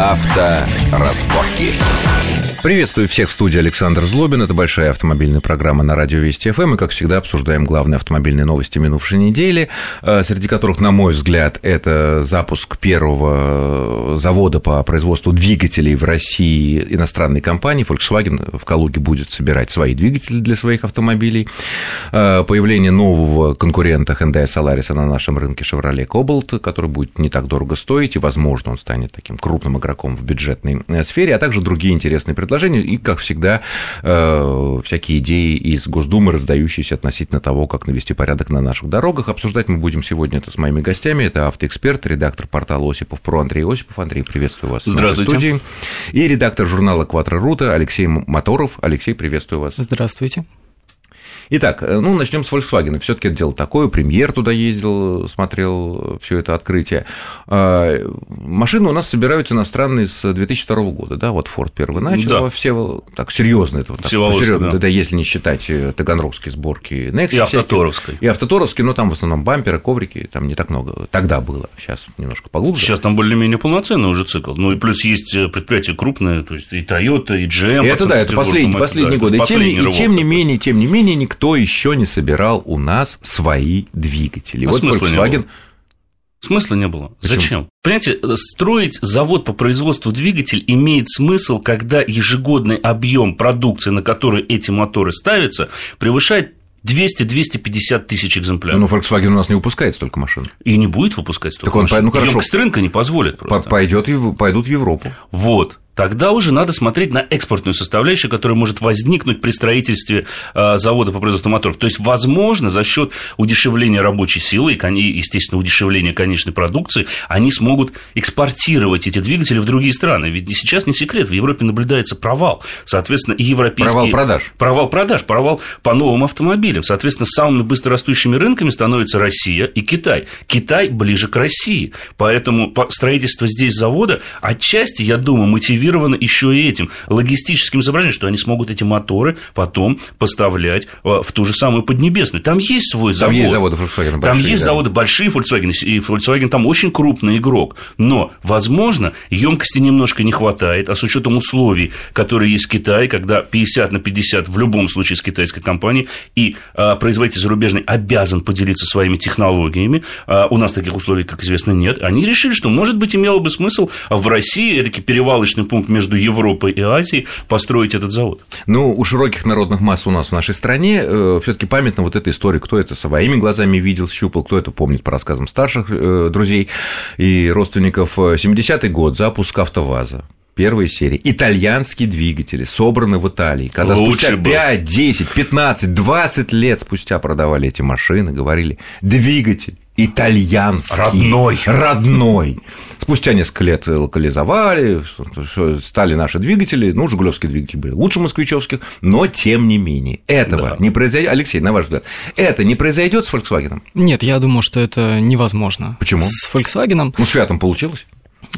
Авторазборки. Приветствую всех в студии Александр Злобин. Это большая автомобильная программа на радио Вести ФМ. Мы, как всегда, обсуждаем главные автомобильные новости минувшей недели, э, среди которых, на мой взгляд, это запуск первого завода по производству двигателей в России иностранной компании. Volkswagen в Калуге будет собирать свои двигатели для своих автомобилей. Э, появление нового конкурента Hyundai Solaris на нашем рынке Chevrolet Cobalt, который будет не так дорого стоить, и, возможно, он станет таким крупным игроком в бюджетной э, сфере, а также другие интересные предложения предложений и, как всегда, э, всякие идеи из Госдумы, раздающиеся относительно того, как навести порядок на наших дорогах. Обсуждать мы будем сегодня это с моими гостями. Это автоэксперт, редактор портала Осипов про Андрей Осипов. Андрей, приветствую вас Здравствуйте. в нашей студии. И редактор журнала «Кватро Рута» Алексей Моторов. Алексей, приветствую вас. Здравствуйте. Итак, э, ну, начнем с Volkswagen. Все-таки это дело такое. Премьер туда ездил, смотрел все это открытие. А, машины у нас собираются иностранные с 2002 года, да? Вот Ford первый начал, да. все так серьезно это вот, серьезно, да. да, если не считать э, таганрогские сборки Next. И Автоторовской. И Автоторовской, но там в основном бамперы, коврики, там не так много. Тогда было, сейчас немножко поглубже. Сейчас там более-менее полноценный уже цикл. Ну и плюс есть э, предприятия крупные, то есть и Toyota, и GM. Это да, это последние, последние да, годы. И тем, и тем не менее, тем не менее, никто никто еще не собирал у нас свои двигатели. А вот Volkswagen Смысла не было. Почему? Зачем? Понимаете, строить завод по производству двигателей имеет смысл, когда ежегодный объем продукции, на который эти моторы ставятся, превышает 200-250 тысяч экземпляров. Ну, Volkswagen у нас не выпускает столько машин. И не будет выпускать столько так он, машин. Ну, хорошо. Емкость рынка не позволит просто. Пойдет, пойдут в Европу. Вот тогда уже надо смотреть на экспортную составляющую, которая может возникнуть при строительстве а, завода по производству моторов. То есть, возможно, за счет удешевления рабочей силы и, естественно, удешевления конечной продукции, они смогут экспортировать эти двигатели в другие страны. Ведь сейчас не секрет, в Европе наблюдается провал. Соответственно, и европейские... Провал продаж. Провал продаж, провал по новым автомобилям. Соответственно, самыми быстрорастущими рынками становятся Россия и Китай. Китай ближе к России. Поэтому строительство здесь завода отчасти, я думаю, мотивирует мотивировано еще и этим логистическим соображением, что они смогут эти моторы потом поставлять э, в ту же самую Поднебесную. Там есть свой завод. Там есть заводы Volkswagen большие. Там есть да. заводы большие Volkswagen, и Volkswagen там очень крупный игрок. Но, возможно, емкости немножко не хватает, а с учетом условий, которые есть в Китае, когда 50 на 50 в любом случае с китайской компанией, и а, производитель зарубежный обязан поделиться своими технологиями, а, у нас таких условий, как известно, нет, они решили, что, может быть, имело бы смысл в России, перевалочный пункт между Европой и Азией построить этот завод. Ну, у широких народных масс у нас в нашей стране э, все таки памятна вот эта история, кто это своими глазами видел, щупал, кто это помнит по рассказам старших э, друзей и родственников. 70-й год, запуск АвтоВАЗа первой серии. Итальянские двигатели, собраны в Италии. Когда Лучше спустя 5, 10, 15, 20 лет спустя продавали эти машины, говорили, двигатель итальянский. Родной. Родной. Спустя несколько лет локализовали, стали наши двигатели, ну, жигулевские двигатели были лучше москвичевских, но тем не менее, этого да. не произойдет. Алексей, на ваш взгляд, это не произойдет с Volkswagen? Нет, я думаю, что это невозможно. Почему? С Volkswagen. Ну, с Фиатом получилось?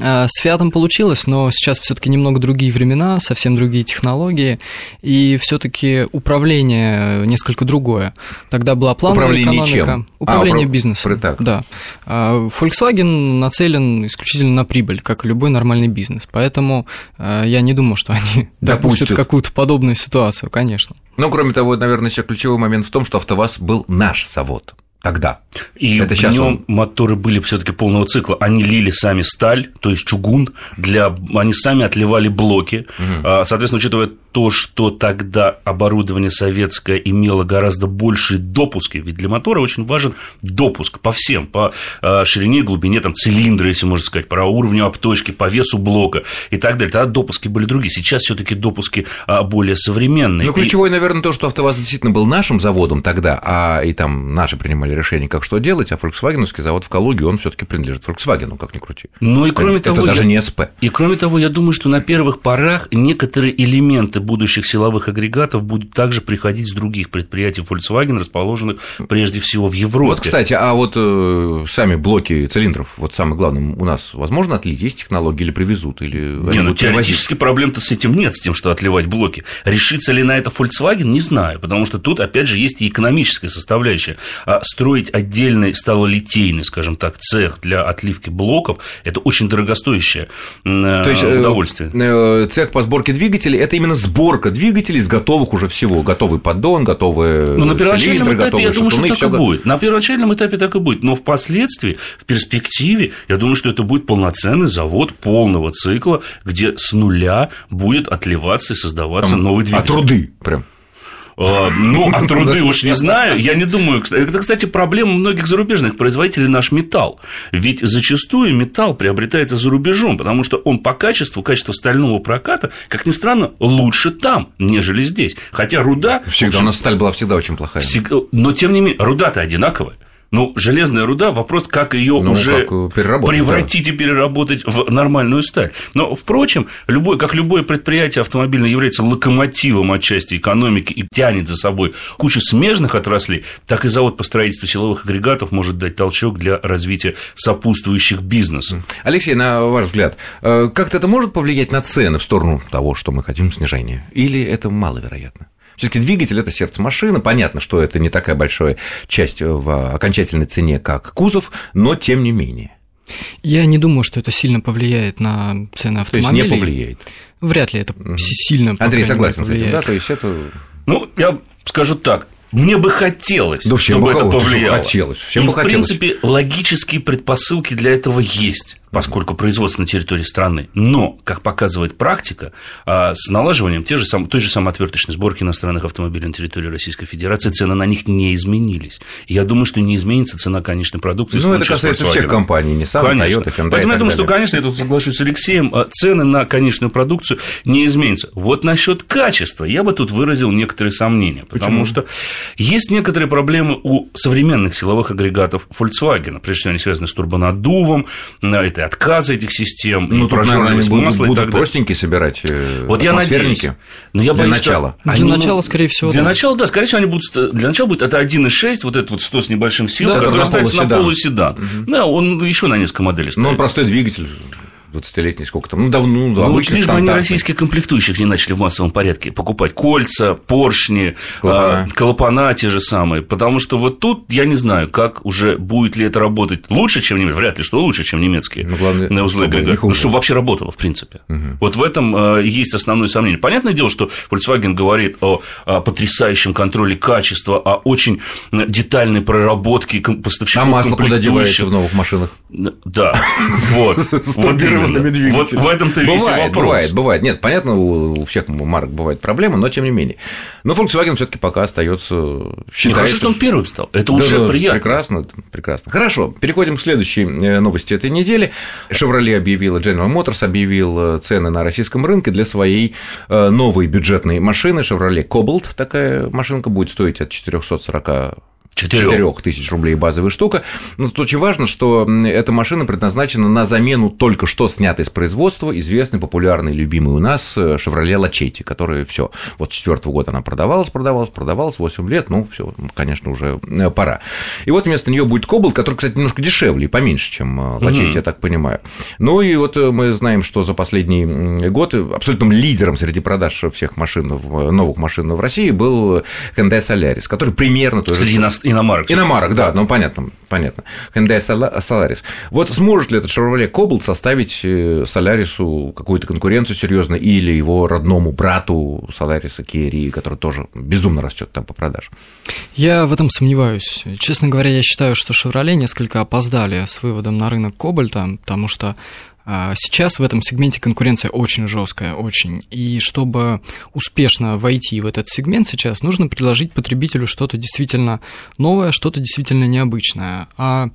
Э, с Фиатом получилось, но сейчас все-таки немного другие времена, совсем другие технологии, и все-таки управление несколько другое. Тогда была плановая управление экономика. Чем? Управление а, бизнесом. Так. Да. А, Volkswagen нацелен исключительно на прибыль, как и любой нормальный бизнес. Поэтому э, я не думаю, что они допустят, допустят какую-то подобную ситуацию, конечно. Ну, кроме того, наверное, еще ключевой момент в том, что АвтоВАЗ был наш завод тогда. И это в нем он... моторы были все-таки полного цикла. Они лили сами сталь, то есть чугун, для... они сами отливали блоки. Угу. Соответственно, учитывая то, что тогда оборудование советское имело гораздо большие допуски, ведь для мотора очень важен допуск по всем, по а, ширине глубине там, цилиндра, если можно сказать, по уровню обточки, по весу блока и так далее. Тогда допуски были другие. Сейчас все таки допуски а, более современные. Ну, ключевое, и... наверное, то, что АвтоВАЗ действительно был нашим заводом тогда, а и там наши принимали решение, как что делать, а Volkswagenовский завод в Калуге, он все таки принадлежит Volkswagen, как ни крути. Ну и кроме это, того, это даже я... не СП. И кроме того, я думаю, что на первых порах некоторые элементы будущих силовых агрегатов будут также приходить с других предприятий Volkswagen, расположенных прежде всего в Европе. Вот, кстати, а вот э, сами блоки цилиндров, вот самое главное, у нас возможно отлить? Есть технологии или привезут? Или не, ну теоретически проблем-то с этим нет, с тем, что отливать блоки. Решится ли на это Volkswagen, не знаю, потому что тут, опять же, есть и экономическая составляющая. А строить отдельный сталолитейный, скажем так, цех для отливки блоков – это очень дорогостоящее То есть, э, удовольствие. Э, цех по сборке двигателей – это именно сборка двигателей из готовых уже всего, готовый поддон, готовые Ну, на первоначальном цилиндры, этапе, я думаю, что так и будет. На первоначальном этапе так и будет, но впоследствии, в перспективе, я думаю, что это будет полноценный завод полного цикла, где с нуля будет отливаться и создаваться Там новый двигатель. А труды прям. А, ну, а труды уж не знаю. Я не думаю. Это, кстати, проблема многих зарубежных производителей наш металл. Ведь зачастую металл приобретается за рубежом, потому что он по качеству, качество стального проката, как ни странно, лучше там, нежели здесь. Хотя руда... Всегда общем, у нас сталь была всегда очень плохая. Но, тем не менее, руда-то одинаковая. Ну, железная руда, вопрос, как ее ну, уже как превратить да. и переработать в нормальную сталь. Но, впрочем, любой, как любое предприятие автомобильное является локомотивом отчасти экономики и тянет за собой кучу смежных отраслей, так и завод по строительству силовых агрегатов может дать толчок для развития сопутствующих бизнесов. Алексей, на ваш взгляд, э, как-то это может повлиять на цены в сторону того, что мы хотим снижения? Или это маловероятно? Все-таки двигатель это сердце машины. Понятно, что это не такая большая часть в окончательной цене, как кузов, но тем не менее. Я не думаю, что это сильно повлияет на цены автомобилей. То есть не повлияет. Вряд ли это mm сильно. Андрей согласен с этим, да? То есть это. Ну, я скажу так. Мне бы хотелось, да, чтобы бы, это повлияло. Хотелось, всем И, бы в хотелось. принципе, логические предпосылки для этого есть поскольку производство на территории страны. Но, как показывает практика, а, с налаживанием те же сам, той же самой отверточной сборки иностранных автомобилей на территории Российской Федерации цены на них не изменились. Я думаю, что не изменится цена конечной продукции. Ну, это касается всех компаний, не Nissan, конечно. Toyota, Hyundai Поэтому я думаю, что, конечно, я тут соглашусь с Алексеем, а, цены на конечную продукцию не изменятся. Вот насчет качества я бы тут выразил некоторые сомнения, потому Почему? что есть некоторые проблемы у современных силовых агрегатов Volkswagen, прежде всего они связаны с турбонаддувом, а, это отказа этих систем, ну, тут, наверное, они будут, будут простенькие собирать э, Вот я надеюсь. Но я для боюсь, начала. Что... Для они, начала, скорее всего, Для да. начала, да, скорее всего, они будут... Для начала будет это 1,6, вот это вот 100 с небольшим сил, да, который ставится на полуседан. Угу. Да, он еще на несколько моделей ставится. Ну, он простой двигатель 20-летний, сколько там, ну, давно, ну, обычно Лишь бы они российских комплектующих не начали в массовом порядке покупать кольца, поршни, клапана. А, клапана те же самые, потому что вот тут я не знаю, как уже будет ли это работать лучше, чем немецкие, вряд ли, что лучше, чем немецкие ну, главное, на узлы агрегата, ну, чтобы вообще работало, в принципе. Угу. Вот в этом а, есть основное сомнение. Понятное дело, что Volkswagen говорит о, о потрясающем контроле качества, о очень детальной проработке поставщиков А масло куда девается в новых машинах? Да, вот. тонированными двигателями. Вот в этом-то весь вопрос. Бывает, бывает. Нет, понятно, у всех марок бывают проблемы, но тем не менее. Но Volkswagen все таки пока остается считается... Не хорошо, что он первым стал. Это уже да, приятно. Прекрасно, прекрасно. Хорошо, переходим к следующей э, новости этой недели. Chevrolet объявила, General Motors объявил цены на российском рынке для своей э, новой бюджетной машины Chevrolet Cobalt. Такая машинка будет стоить от 440 4 тысяч рублей базовая штука. Но тут очень важно, что эта машина предназначена на замену только что снятой с производства известной, популярной, любимой у нас Chevrolet Lachetti, которая все вот с четвертого года она продавалась, продавалась, продавалась, 8 лет, ну, все, конечно, уже э, пора. И вот вместо нее будет Cobalt, который, кстати, немножко дешевле и поменьше, чем Lachetti, mm-hmm. я так понимаю. Ну и вот э, мы знаем, что за последний год абсолютным лидером среди продаж всех машин, новых машин в России был Hyundai Solaris, который примерно... Среди нас иномарок. Иномарок, да, ну понятно, понятно. Hyundai Solaris. Вот сможет ли этот Chevrolet Cobalt составить Solaris э, какую-то конкуренцию серьезно или его родному брату Solaris Kia который тоже безумно растет там по продажам? Я в этом сомневаюсь. Честно говоря, я считаю, что Chevrolet несколько опоздали с выводом на рынок Кобальта, потому что сейчас в этом сегменте конкуренция очень жесткая, очень. И чтобы успешно войти в этот сегмент сейчас, нужно предложить потребителю что-то действительно новое, что-то действительно необычное. А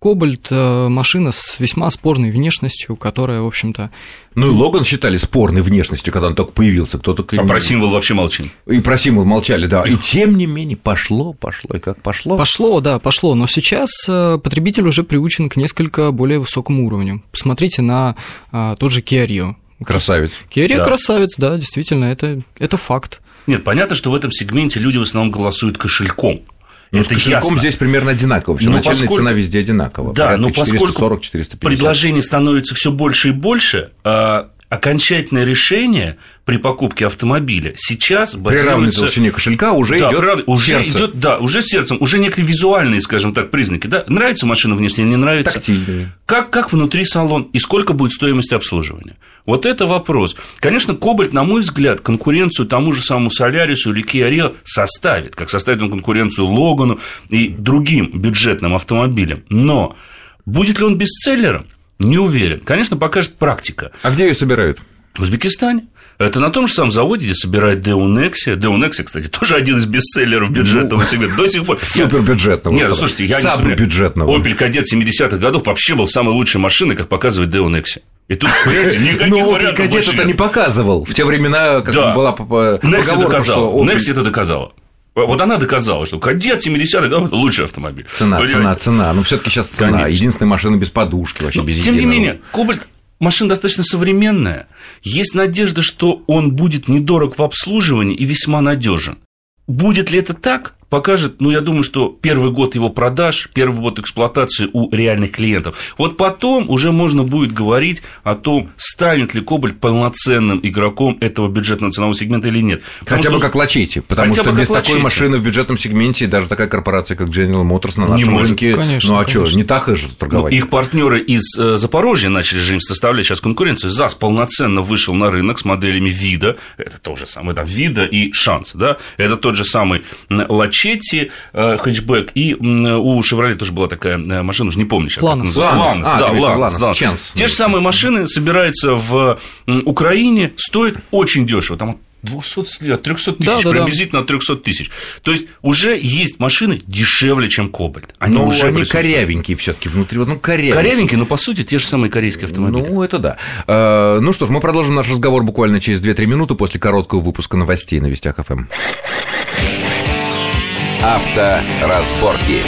Кобальт э, машина с весьма спорной внешностью, которая, в общем-то... Ну и Логан считали спорной внешностью, когда он только появился. Кто-то... А про символ вообще молчим. И про символ молчали, да. И тем не менее пошло, пошло. И как пошло? Пошло, да, пошло. Но сейчас э, потребитель уже приучен к несколько более высокому уровню. Посмотрите на э, тот же Kia Rio Красавец. Керри да. красавец, да, действительно, это, это факт. Нет, понятно, что в этом сегменте люди в основном голосуют кошельком. Ну, это с кошельком ясно. здесь примерно одинаково. Все начальная поскольку... цена везде одинакова. Да, но поскольку предложений становится все больше и больше, а, окончательное решение при покупке автомобиля сейчас базируется... При равной кошелька уже да, идет уже сердце. идет, да, уже сердцем, уже некие визуальные, скажем так, признаки. Да? Нравится машина внешне, не нравится? Тактильные. Как, как внутри салон и сколько будет стоимость обслуживания? Вот это вопрос. Конечно, Кобальт, на мой взгляд, конкуренцию тому же самому Солярису или Kia Rio составит, как составит он конкуренцию Логану и другим бюджетным автомобилям. Но будет ли он бестселлером? Не уверен. Конечно, покажет практика. А где ее собирают? В Узбекистане. Это на том же самом заводе, где собирают Деунексия. Деунексия, кстати, тоже один из бестселлеров бюджетного ну, сегмента. До сих пор. Супербюджетного. Нет, слушайте, я не бюджетного. Opel Kadett 70-х годов вообще был самой лучшей машиной, как показывает Деунексия. И тут, понимаете, никаких Но вариантов Кадет это не показывал. В те времена, как да. была Некси доказала. Некси это доказала. Вот она доказала, что кадет 70-х годов это лучший автомобиль. Цена, Понимаете? цена, цена. Ну, все-таки сейчас цена. Конечно. Единственная машина без подушки, вообще Но, без Тем единого. не менее, Кобальт машина достаточно современная. Есть надежда, что он будет недорог в обслуживании и весьма надежен. Будет ли это так? Покажет, ну, я думаю, что первый год его продаж, первый год эксплуатации у реальных клиентов. Вот потом уже можно будет говорить о том, станет ли Кобальт полноценным игроком этого бюджетного ценового сегмента или нет. Потому Хотя бы как Лачете, потому что без такой машины в бюджетном сегменте даже такая корпорация, как General Motors на нашем не рынке, конечно, ну а что, не так же торговать. Ну, их партнеры из э, Запорожья начали же им составлять сейчас конкуренцию. ЗАЗ полноценно вышел на рынок с моделями Вида, это то же самое, да, Вида и Шанс, да, это тот же самый Лачете, Мачете э, хэтчбэк, и у Шевроле тоже была такая э, машина, уже не помню сейчас. Ланос. Ланос, а, да, Ланос. Да. Те же самые машины собираются в Украине, стоят очень дешево. Там 200, от 300 тысяч, да, да, приблизительно да. от 300 тысяч. То есть уже есть машины дешевле, чем Кобальт. Они но уже они корявенькие все-таки внутри. Вот, ну, корявенькие. корявенькие, но по сути те же самые корейские автомобили. Ну, это да. Э, ну что ж, мы продолжим наш разговор буквально через 2-3 минуты после короткого выпуска новостей на Вестях ФМ. Авторазборки.